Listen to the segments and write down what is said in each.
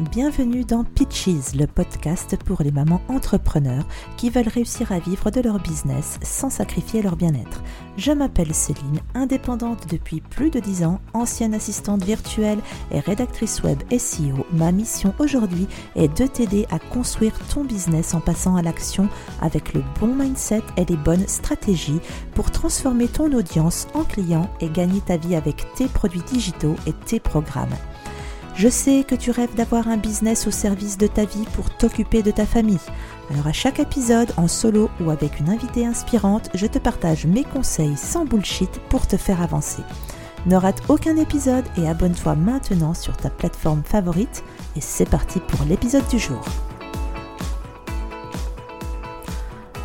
Bienvenue dans Pitches, le podcast pour les mamans entrepreneurs qui veulent réussir à vivre de leur business sans sacrifier leur bien-être. Je m'appelle Céline, indépendante depuis plus de 10 ans, ancienne assistante virtuelle et rédactrice web SEO. Ma mission aujourd'hui est de t'aider à construire ton business en passant à l'action avec le bon mindset et les bonnes stratégies pour transformer ton audience en client et gagner ta vie avec tes produits digitaux et tes programmes. Je sais que tu rêves d'avoir un business au service de ta vie pour t'occuper de ta famille. Alors à chaque épisode, en solo ou avec une invitée inspirante, je te partage mes conseils sans bullshit pour te faire avancer. Ne rate aucun épisode et abonne-toi maintenant sur ta plateforme favorite. Et c'est parti pour l'épisode du jour.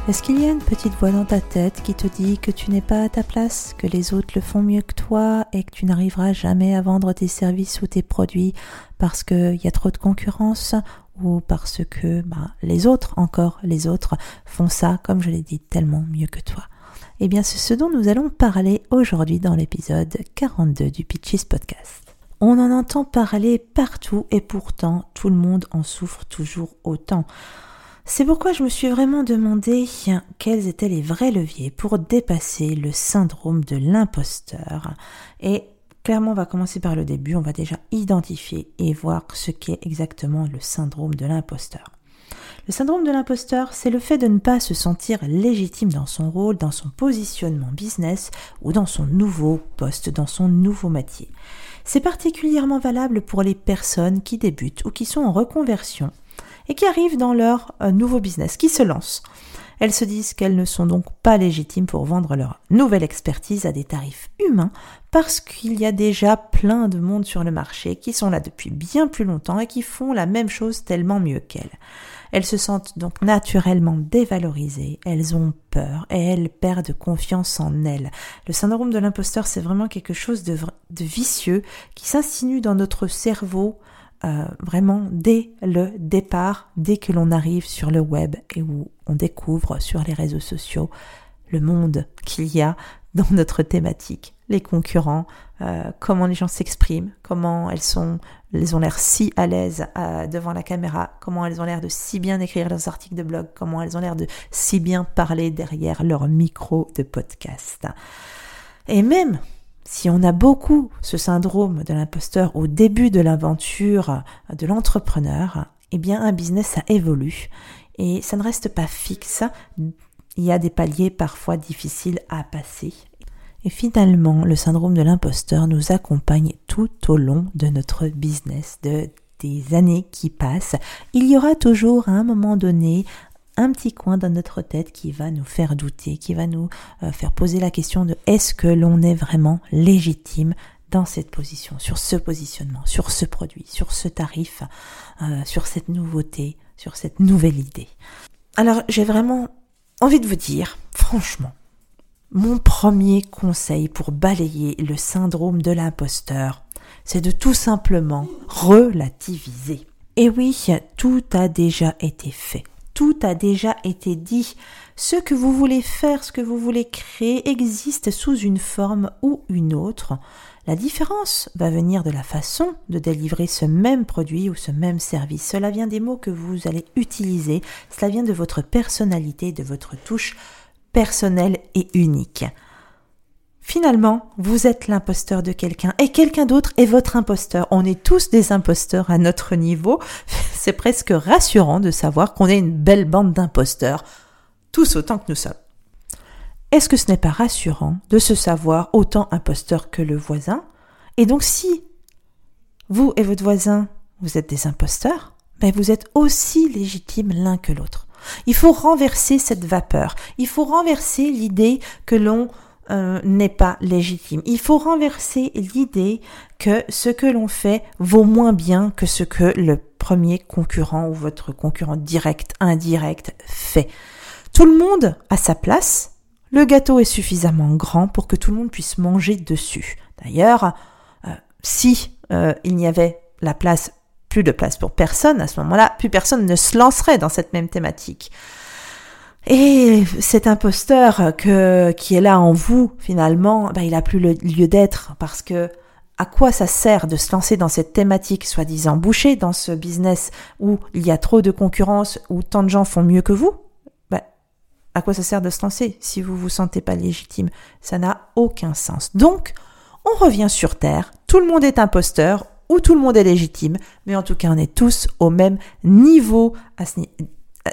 Est-ce qu'il y a une petite voix dans ta tête qui te dit que tu n'es pas à ta place, que les autres le font mieux que toi et que tu n'arriveras jamais à vendre tes services ou tes produits parce qu'il y a trop de concurrence ou parce que bah, les autres, encore les autres, font ça, comme je l'ai dit, tellement mieux que toi? Eh bien, c'est ce dont nous allons parler aujourd'hui dans l'épisode 42 du Pitches Podcast. On en entend parler partout et pourtant tout le monde en souffre toujours autant. C'est pourquoi je me suis vraiment demandé quels étaient les vrais leviers pour dépasser le syndrome de l'imposteur. Et clairement, on va commencer par le début, on va déjà identifier et voir ce qu'est exactement le syndrome de l'imposteur. Le syndrome de l'imposteur, c'est le fait de ne pas se sentir légitime dans son rôle, dans son positionnement business ou dans son nouveau poste, dans son nouveau métier. C'est particulièrement valable pour les personnes qui débutent ou qui sont en reconversion et qui arrivent dans leur euh, nouveau business, qui se lancent. Elles se disent qu'elles ne sont donc pas légitimes pour vendre leur nouvelle expertise à des tarifs humains parce qu'il y a déjà plein de monde sur le marché qui sont là depuis bien plus longtemps et qui font la même chose tellement mieux qu'elles. Elles se sentent donc naturellement dévalorisées, elles ont peur et elles perdent confiance en elles. Le syndrome de l'imposteur, c'est vraiment quelque chose de, de vicieux qui s'insinue dans notre cerveau euh, vraiment dès le départ, dès que l'on arrive sur le web et où on découvre sur les réseaux sociaux le monde qu'il y a dans notre thématique, les concurrents, euh, comment les gens s'expriment, comment elles sont, elles ont l'air si à l'aise euh, devant la caméra, comment elles ont l'air de si bien écrire leurs articles de blog, comment elles ont l'air de si bien parler derrière leur micro de podcast. Et même si on a beaucoup ce syndrome de l'imposteur au début de l'aventure de l'entrepreneur, eh bien un business ça évolue et ça ne reste pas fixe. Il y a des paliers parfois difficiles à passer. Et finalement, le syndrome de l'imposteur nous accompagne tout au long de notre business, de des années qui passent. Il y aura toujours à un moment donné un petit coin dans notre tête qui va nous faire douter, qui va nous euh, faire poser la question de est-ce que l'on est vraiment légitime dans cette position, sur ce positionnement, sur ce produit, sur ce tarif, euh, sur cette nouveauté, sur cette nouvelle idée. Alors j'ai vraiment envie de vous dire, franchement, mon premier conseil pour balayer le syndrome de l'imposteur, c'est de tout simplement relativiser. Et oui, tout a déjà été fait tout a déjà été dit. Ce que vous voulez faire, ce que vous voulez créer existe sous une forme ou une autre. La différence va venir de la façon de délivrer ce même produit ou ce même service. Cela vient des mots que vous allez utiliser, cela vient de votre personnalité, de votre touche personnelle et unique. Finalement, vous êtes l'imposteur de quelqu'un et quelqu'un d'autre est votre imposteur. On est tous des imposteurs à notre niveau. C'est presque rassurant de savoir qu'on est une belle bande d'imposteurs, tous autant que nous sommes. Est-ce que ce n'est pas rassurant de se savoir autant imposteur que le voisin? Et donc si vous et votre voisin, vous êtes des imposteurs, ben vous êtes aussi légitimes l'un que l'autre. Il faut renverser cette vapeur. Il faut renverser l'idée que l'on euh, n'est pas légitime. Il faut renverser l'idée que ce que l'on fait vaut moins bien que ce que le premier concurrent ou votre concurrent direct, indirect fait. Tout le monde a sa place. Le gâteau est suffisamment grand pour que tout le monde puisse manger dessus. D'ailleurs, euh, si euh, il n'y avait la place, plus de place pour personne à ce moment-là, plus personne ne se lancerait dans cette même thématique. Et cet imposteur que, qui est là en vous, finalement, bah, il a plus le lieu d'être parce que à quoi ça sert de se lancer dans cette thématique soi-disant bouchée, dans ce business où il y a trop de concurrence, où tant de gens font mieux que vous? Ben, À quoi ça sert de se lancer si vous vous sentez pas légitime? Ça n'a aucun sens. Donc, on revient sur Terre, tout le monde est imposteur ou tout le monde est légitime, mais en tout cas on est tous au même niveau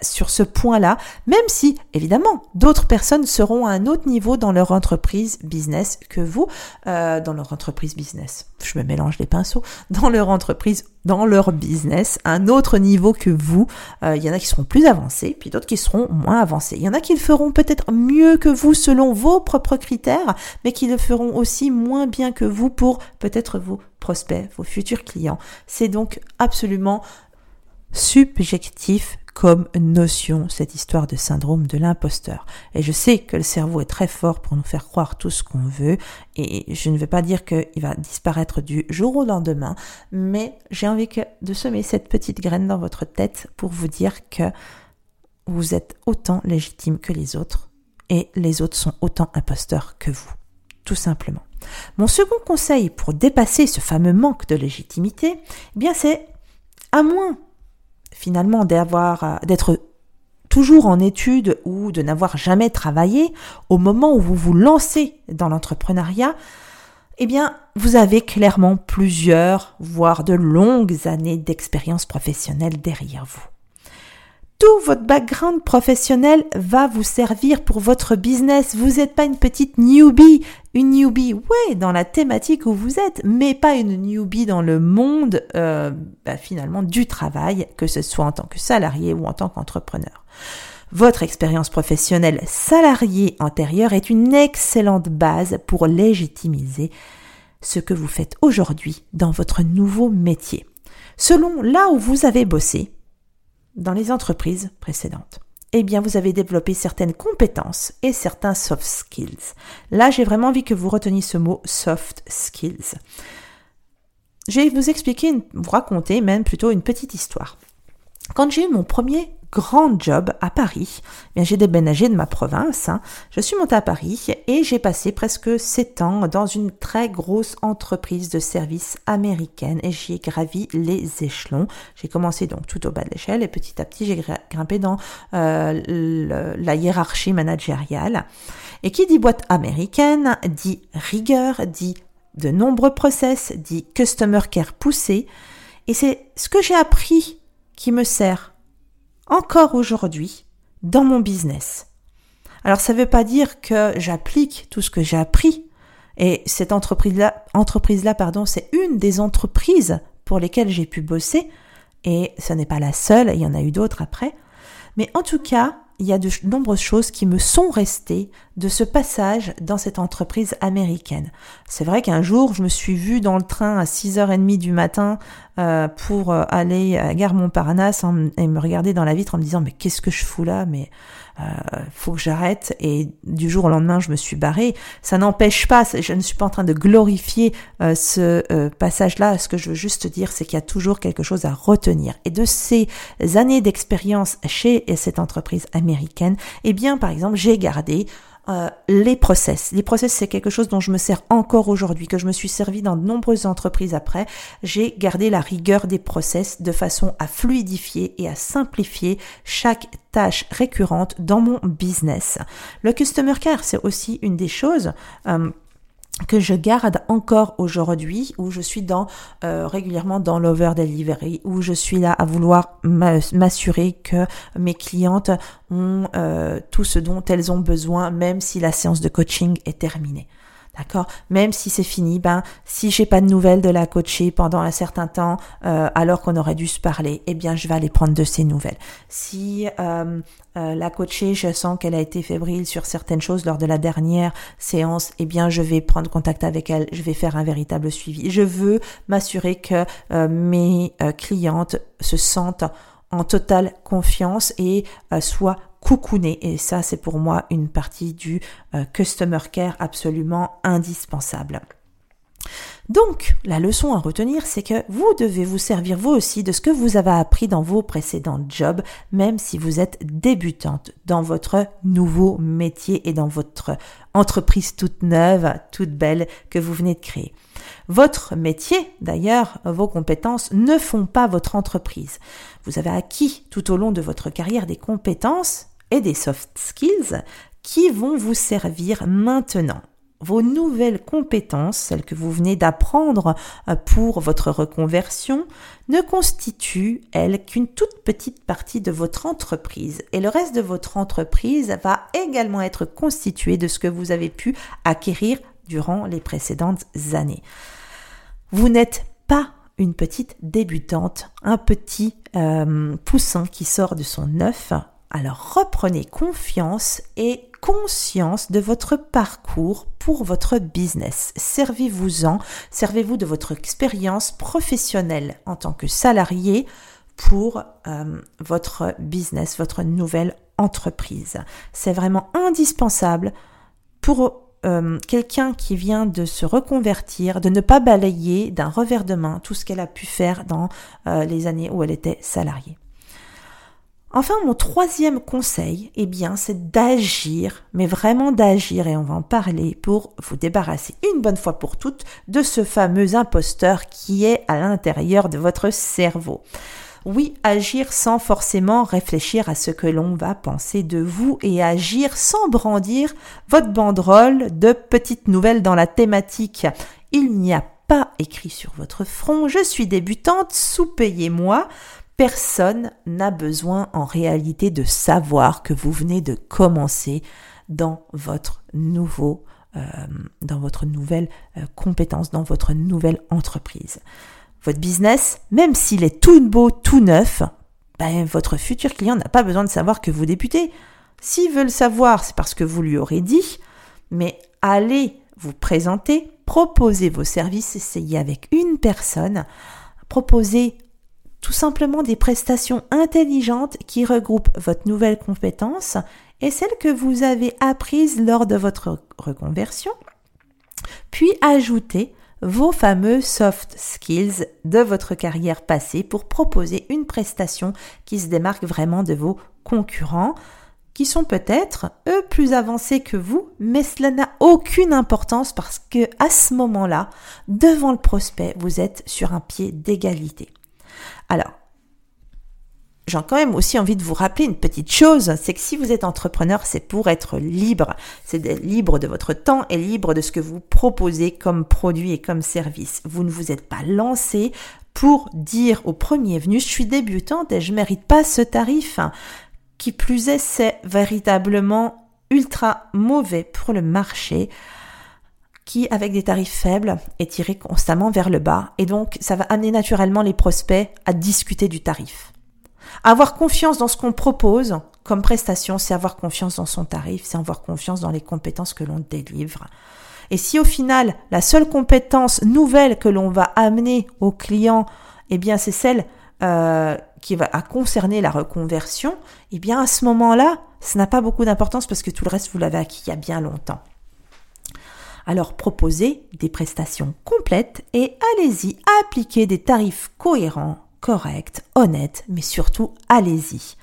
sur ce point-là, même si, évidemment, d'autres personnes seront à un autre niveau dans leur entreprise business que vous, euh, dans leur entreprise business. Je me mélange les pinceaux, dans leur entreprise, dans leur business, un autre niveau que vous. Euh, il y en a qui seront plus avancés, puis d'autres qui seront moins avancés. Il y en a qui le feront peut-être mieux que vous selon vos propres critères, mais qui le feront aussi moins bien que vous pour peut-être vos prospects, vos futurs clients. C'est donc absolument subjectif comme notion cette histoire de syndrome de l'imposteur. Et je sais que le cerveau est très fort pour nous faire croire tout ce qu'on veut, et je ne veux pas dire qu'il va disparaître du jour au lendemain, mais j'ai envie de semer cette petite graine dans votre tête pour vous dire que vous êtes autant légitime que les autres, et les autres sont autant imposteurs que vous, tout simplement. Mon second conseil pour dépasser ce fameux manque de légitimité, eh bien c'est à moins finalement d'avoir, euh, d'être toujours en études ou de n'avoir jamais travaillé, au moment où vous vous lancez dans l'entrepreneuriat, eh bien, vous avez clairement plusieurs, voire de longues années d'expérience professionnelle derrière vous tout votre background professionnel va vous servir pour votre business. Vous n'êtes pas une petite newbie. Une newbie, ouais, dans la thématique où vous êtes, mais pas une newbie dans le monde, euh, bah, finalement, du travail, que ce soit en tant que salarié ou en tant qu'entrepreneur. Votre expérience professionnelle salariée antérieure est une excellente base pour légitimiser ce que vous faites aujourd'hui dans votre nouveau métier. Selon là où vous avez bossé, dans les entreprises précédentes eh bien, vous avez développé certaines compétences et certains soft skills. Là, j'ai vraiment envie que vous reteniez ce mot soft skills. Je vais vous expliquer, vous raconter même plutôt une petite histoire. Quand j'ai eu mon premier grand job à Paris. Bien, j'ai déménagé de ma province. Hein. Je suis montée à Paris et j'ai passé presque sept ans dans une très grosse entreprise de services américaine et j'y ai gravi les échelons. J'ai commencé donc tout au bas de l'échelle et petit à petit j'ai grimpé dans euh, la hiérarchie managériale. Et qui dit boîte américaine dit rigueur, dit de nombreux process, dit customer care poussé. Et c'est ce que j'ai appris qui me sert encore aujourd'hui dans mon business. Alors ça ne veut pas dire que j'applique tout ce que j'ai appris. Et cette entreprise-là, entreprise-là, pardon, c'est une des entreprises pour lesquelles j'ai pu bosser. Et ce n'est pas la seule, il y en a eu d'autres après. Mais en tout cas, il y a de nombreuses choses qui me sont restées de ce passage dans cette entreprise américaine. C'est vrai qu'un jour, je me suis vue dans le train à 6h30 du matin euh, pour euh, aller à Gare Montparnasse et me regarder dans la vitre en me disant mais qu'est-ce que je fous là? Mais euh, faut que j'arrête et du jour au lendemain je me suis barrée. Ça n'empêche pas, je ne suis pas en train de glorifier euh, ce euh, passage-là. Ce que je veux juste dire, c'est qu'il y a toujours quelque chose à retenir. Et de ces années d'expérience chez cette entreprise américaine, eh bien par exemple j'ai gardé euh, les process. Les process, c'est quelque chose dont je me sers encore aujourd'hui, que je me suis servi dans de nombreuses entreprises après. J'ai gardé la rigueur des process de façon à fluidifier et à simplifier chaque tâche récurrente dans mon business. Le customer care, c'est aussi une des choses. Euh, que je garde encore aujourd'hui, où je suis dans euh, régulièrement dans l'over delivery, où je suis là à vouloir m'assurer que mes clientes ont euh, tout ce dont elles ont besoin, même si la séance de coaching est terminée. D'accord? Même si c'est fini, ben si j'ai pas de nouvelles de la coachée pendant un certain temps, euh, alors qu'on aurait dû se parler, eh bien je vais aller prendre de ces nouvelles. Si euh, euh, la coachée, je sens qu'elle a été fébrile sur certaines choses lors de la dernière séance, eh bien je vais prendre contact avec elle, je vais faire un véritable suivi. Je veux m'assurer que mes clientes se sentent en totale confiance et soient coucouner. Et ça, c'est pour moi une partie du euh, customer care absolument indispensable. Donc, la leçon à retenir, c'est que vous devez vous servir vous aussi de ce que vous avez appris dans vos précédents jobs, même si vous êtes débutante dans votre nouveau métier et dans votre entreprise toute neuve, toute belle que vous venez de créer. Votre métier, d'ailleurs, vos compétences ne font pas votre entreprise. Vous avez acquis tout au long de votre carrière des compétences et des soft skills qui vont vous servir maintenant vos nouvelles compétences, celles que vous venez d'apprendre euh, pour votre reconversion, ne constituent, elles, qu'une toute petite partie de votre entreprise. Et le reste de votre entreprise va également être constitué de ce que vous avez pu acquérir durant les précédentes années. Vous n'êtes pas une petite débutante, un petit euh, poussin qui sort de son œuf. Alors reprenez confiance et conscience de votre parcours pour votre business. Servez-vous-en, servez-vous de votre expérience professionnelle en tant que salarié pour euh, votre business, votre nouvelle entreprise. C'est vraiment indispensable pour euh, quelqu'un qui vient de se reconvertir, de ne pas balayer d'un revers de main tout ce qu'elle a pu faire dans euh, les années où elle était salariée. Enfin, mon troisième conseil, eh bien, c'est d'agir, mais vraiment d'agir, et on va en parler pour vous débarrasser une bonne fois pour toutes de ce fameux imposteur qui est à l'intérieur de votre cerveau. Oui, agir sans forcément réfléchir à ce que l'on va penser de vous et agir sans brandir votre banderole de petites nouvelles dans la thématique. Il n'y a pas écrit sur votre front, je suis débutante, sous-payez-moi. Personne n'a besoin en réalité de savoir que vous venez de commencer dans votre nouveau, euh, dans votre nouvelle euh, compétence, dans votre nouvelle entreprise. Votre business, même s'il est tout beau, tout neuf, ben, votre futur client n'a pas besoin de savoir que vous débutez. S'il veut le savoir, c'est parce que vous lui aurez dit, mais allez vous présenter, proposez vos services, essayez avec une personne, proposez tout simplement des prestations intelligentes qui regroupent votre nouvelle compétence et celle que vous avez apprise lors de votre reconversion, puis ajoutez vos fameux soft skills de votre carrière passée pour proposer une prestation qui se démarque vraiment de vos concurrents qui sont peut-être eux plus avancés que vous, mais cela n'a aucune importance parce que à ce moment-là, devant le prospect, vous êtes sur un pied d'égalité. Alors, j'ai quand même aussi envie de vous rappeler une petite chose, c'est que si vous êtes entrepreneur, c'est pour être libre. C'est libre de votre temps et libre de ce que vous proposez comme produit et comme service. Vous ne vous êtes pas lancé pour dire au premier venu, je suis débutante et je mérite pas ce tarif. Qui plus est, c'est véritablement ultra mauvais pour le marché qui, avec des tarifs faibles, est tiré constamment vers le bas. Et donc, ça va amener naturellement les prospects à discuter du tarif. Avoir confiance dans ce qu'on propose comme prestation, c'est avoir confiance dans son tarif, c'est avoir confiance dans les compétences que l'on délivre. Et si au final, la seule compétence nouvelle que l'on va amener au client, eh bien, c'est celle euh, qui va à concerner la reconversion, eh bien, à ce moment-là, ça n'a pas beaucoup d'importance parce que tout le reste, vous l'avez acquis il y a bien longtemps. Alors proposez des prestations complètes et allez-y, appliquez des tarifs cohérents, corrects, honnêtes, mais surtout allez-y.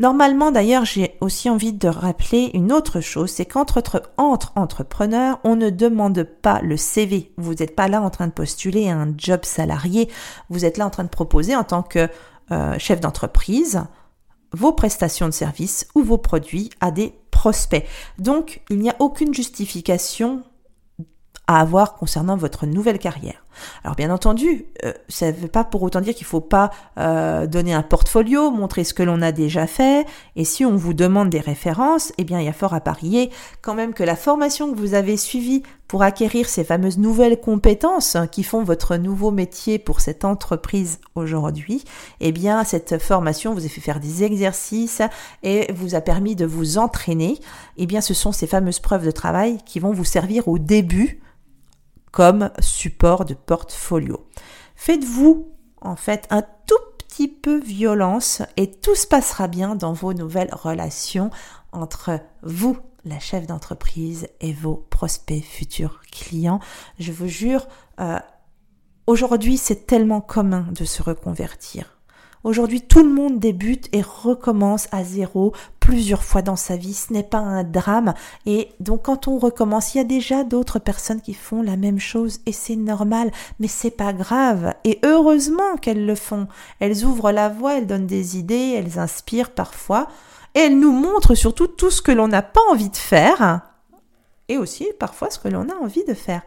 Normalement, d'ailleurs, j'ai aussi envie de rappeler une autre chose, c'est qu'entre entre entrepreneurs, on ne demande pas le CV. Vous n'êtes pas là en train de postuler un job salarié, vous êtes là en train de proposer en tant que euh, chef d'entreprise vos prestations de services ou vos produits à des prospects. Donc, il n'y a aucune justification à avoir concernant votre nouvelle carrière. Alors bien entendu, euh, ça ne veut pas pour autant dire qu'il ne faut pas euh, donner un portfolio, montrer ce que l'on a déjà fait, et si on vous demande des références, eh bien il y a fort à parier quand même que la formation que vous avez suivie pour acquérir ces fameuses nouvelles compétences qui font votre nouveau métier pour cette entreprise aujourd'hui, eh bien cette formation vous a fait faire des exercices et vous a permis de vous entraîner. Eh bien ce sont ces fameuses preuves de travail qui vont vous servir au début comme support de portfolio. Faites-vous en fait un tout petit peu violence et tout se passera bien dans vos nouvelles relations entre vous, la chef d'entreprise, et vos prospects futurs clients. Je vous jure, euh, aujourd'hui c'est tellement commun de se reconvertir. Aujourd'hui, tout le monde débute et recommence à zéro plusieurs fois dans sa vie. Ce n'est pas un drame. Et donc, quand on recommence, il y a déjà d'autres personnes qui font la même chose et c'est normal. Mais c'est pas grave. Et heureusement qu'elles le font. Elles ouvrent la voie, elles donnent des idées, elles inspirent parfois. Et elles nous montrent surtout tout ce que l'on n'a pas envie de faire. Et aussi parfois ce que l'on a envie de faire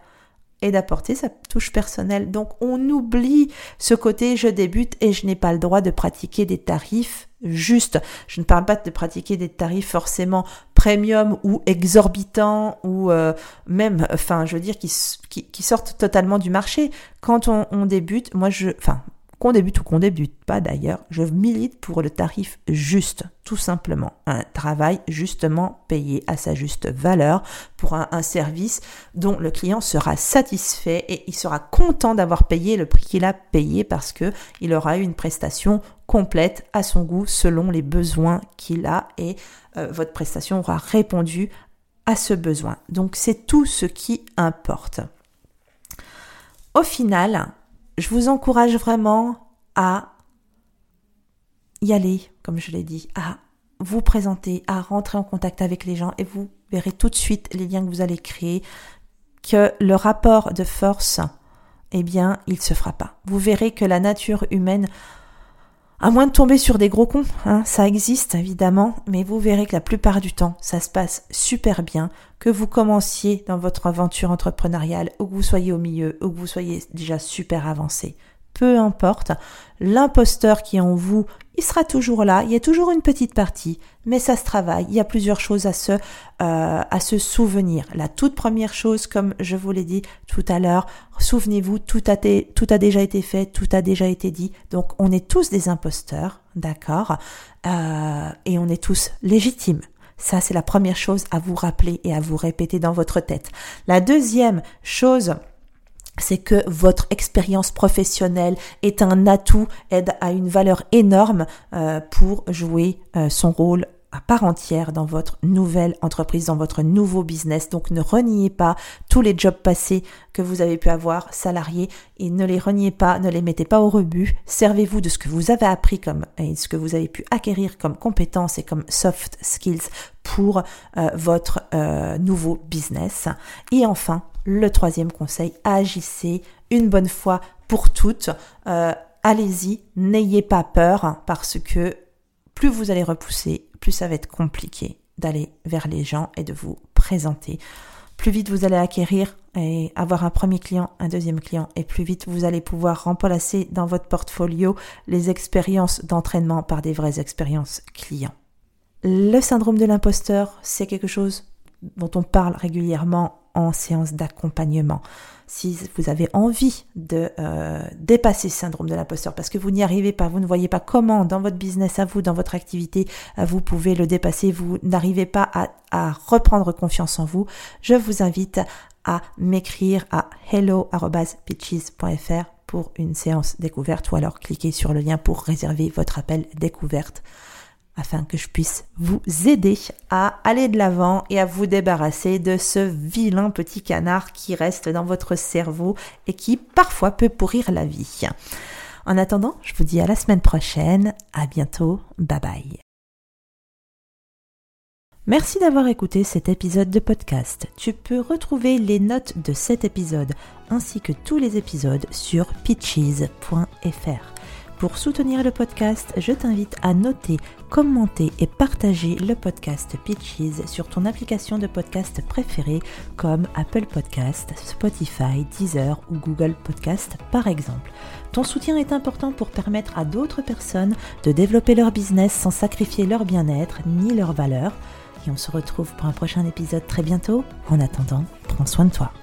et d'apporter sa touche personnelle. Donc on oublie ce côté je débute et je n'ai pas le droit de pratiquer des tarifs justes. Je ne parle pas de pratiquer des tarifs forcément premium ou exorbitants ou euh, même, enfin je veux dire, qui, qui, sortent totalement du marché. Quand on, débute, moi je, enfin qu'on débute ou qu'on débute pas d'ailleurs, je milite pour le tarif juste, tout simplement. Un travail justement payé à sa juste valeur pour un, service dont le client sera satisfait et il sera content d'avoir payé le prix qu'il a payé parce que il aura eu une prestation complète à son goût selon les besoins qu'il a et euh, votre prestation aura répondu à ce besoin. Donc c'est tout ce qui importe. Au final, je vous encourage vraiment à y aller, comme je l'ai dit, à vous présenter, à rentrer en contact avec les gens et vous verrez tout de suite les liens que vous allez créer, que le rapport de force, eh bien, il se fera pas. Vous verrez que la nature humaine, à moins de tomber sur des gros cons, hein, ça existe évidemment, mais vous verrez que la plupart du temps, ça se passe super bien, que vous commenciez dans votre aventure entrepreneuriale, ou que vous soyez au milieu, ou que vous soyez déjà super avancé peu importe, l'imposteur qui est en vous, il sera toujours là, il y a toujours une petite partie, mais ça se travaille, il y a plusieurs choses à se, euh, à se souvenir. La toute première chose, comme je vous l'ai dit tout à l'heure, souvenez-vous, tout a, tout a déjà été fait, tout a déjà été dit, donc on est tous des imposteurs, d'accord, euh, et on est tous légitimes. Ça, c'est la première chose à vous rappeler et à vous répéter dans votre tête. La deuxième chose, c'est que votre expérience professionnelle est un atout, aide à une valeur énorme euh, pour jouer euh, son rôle à part entière dans votre nouvelle entreprise, dans votre nouveau business. Donc ne reniez pas tous les jobs passés que vous avez pu avoir salariés et ne les reniez pas, ne les mettez pas au rebut. Servez-vous de ce que vous avez appris comme et ce que vous avez pu acquérir comme compétences et comme soft skills pour euh, votre nouveau business. Et enfin, le troisième conseil, agissez une bonne fois pour toutes. Euh, allez-y, n'ayez pas peur parce que plus vous allez repousser, plus ça va être compliqué d'aller vers les gens et de vous présenter. Plus vite vous allez acquérir et avoir un premier client, un deuxième client, et plus vite vous allez pouvoir remplacer dans votre portfolio les expériences d'entraînement par des vraies expériences clients. Le syndrome de l'imposteur, c'est quelque chose dont on parle régulièrement en séance d'accompagnement. Si vous avez envie de euh, dépasser ce syndrome de l'imposteur parce que vous n'y arrivez pas, vous ne voyez pas comment dans votre business à vous, dans votre activité, euh, vous pouvez le dépasser, vous n'arrivez pas à, à reprendre confiance en vous, je vous invite à m'écrire à hello.pitches.fr pour une séance découverte ou alors cliquez sur le lien pour réserver votre appel découverte afin que je puisse vous aider à aller de l'avant et à vous débarrasser de ce vilain petit canard qui reste dans votre cerveau et qui parfois peut pourrir la vie. En attendant, je vous dis à la semaine prochaine. À bientôt. Bye bye. Merci d'avoir écouté cet épisode de podcast. Tu peux retrouver les notes de cet épisode ainsi que tous les épisodes sur pitches.fr. Pour soutenir le podcast, je t'invite à noter, commenter et partager le podcast Pitches sur ton application de podcast préférée comme Apple Podcast, Spotify, Deezer ou Google Podcast par exemple. Ton soutien est important pour permettre à d'autres personnes de développer leur business sans sacrifier leur bien-être ni leur valeur. Et on se retrouve pour un prochain épisode très bientôt. En attendant, prends soin de toi.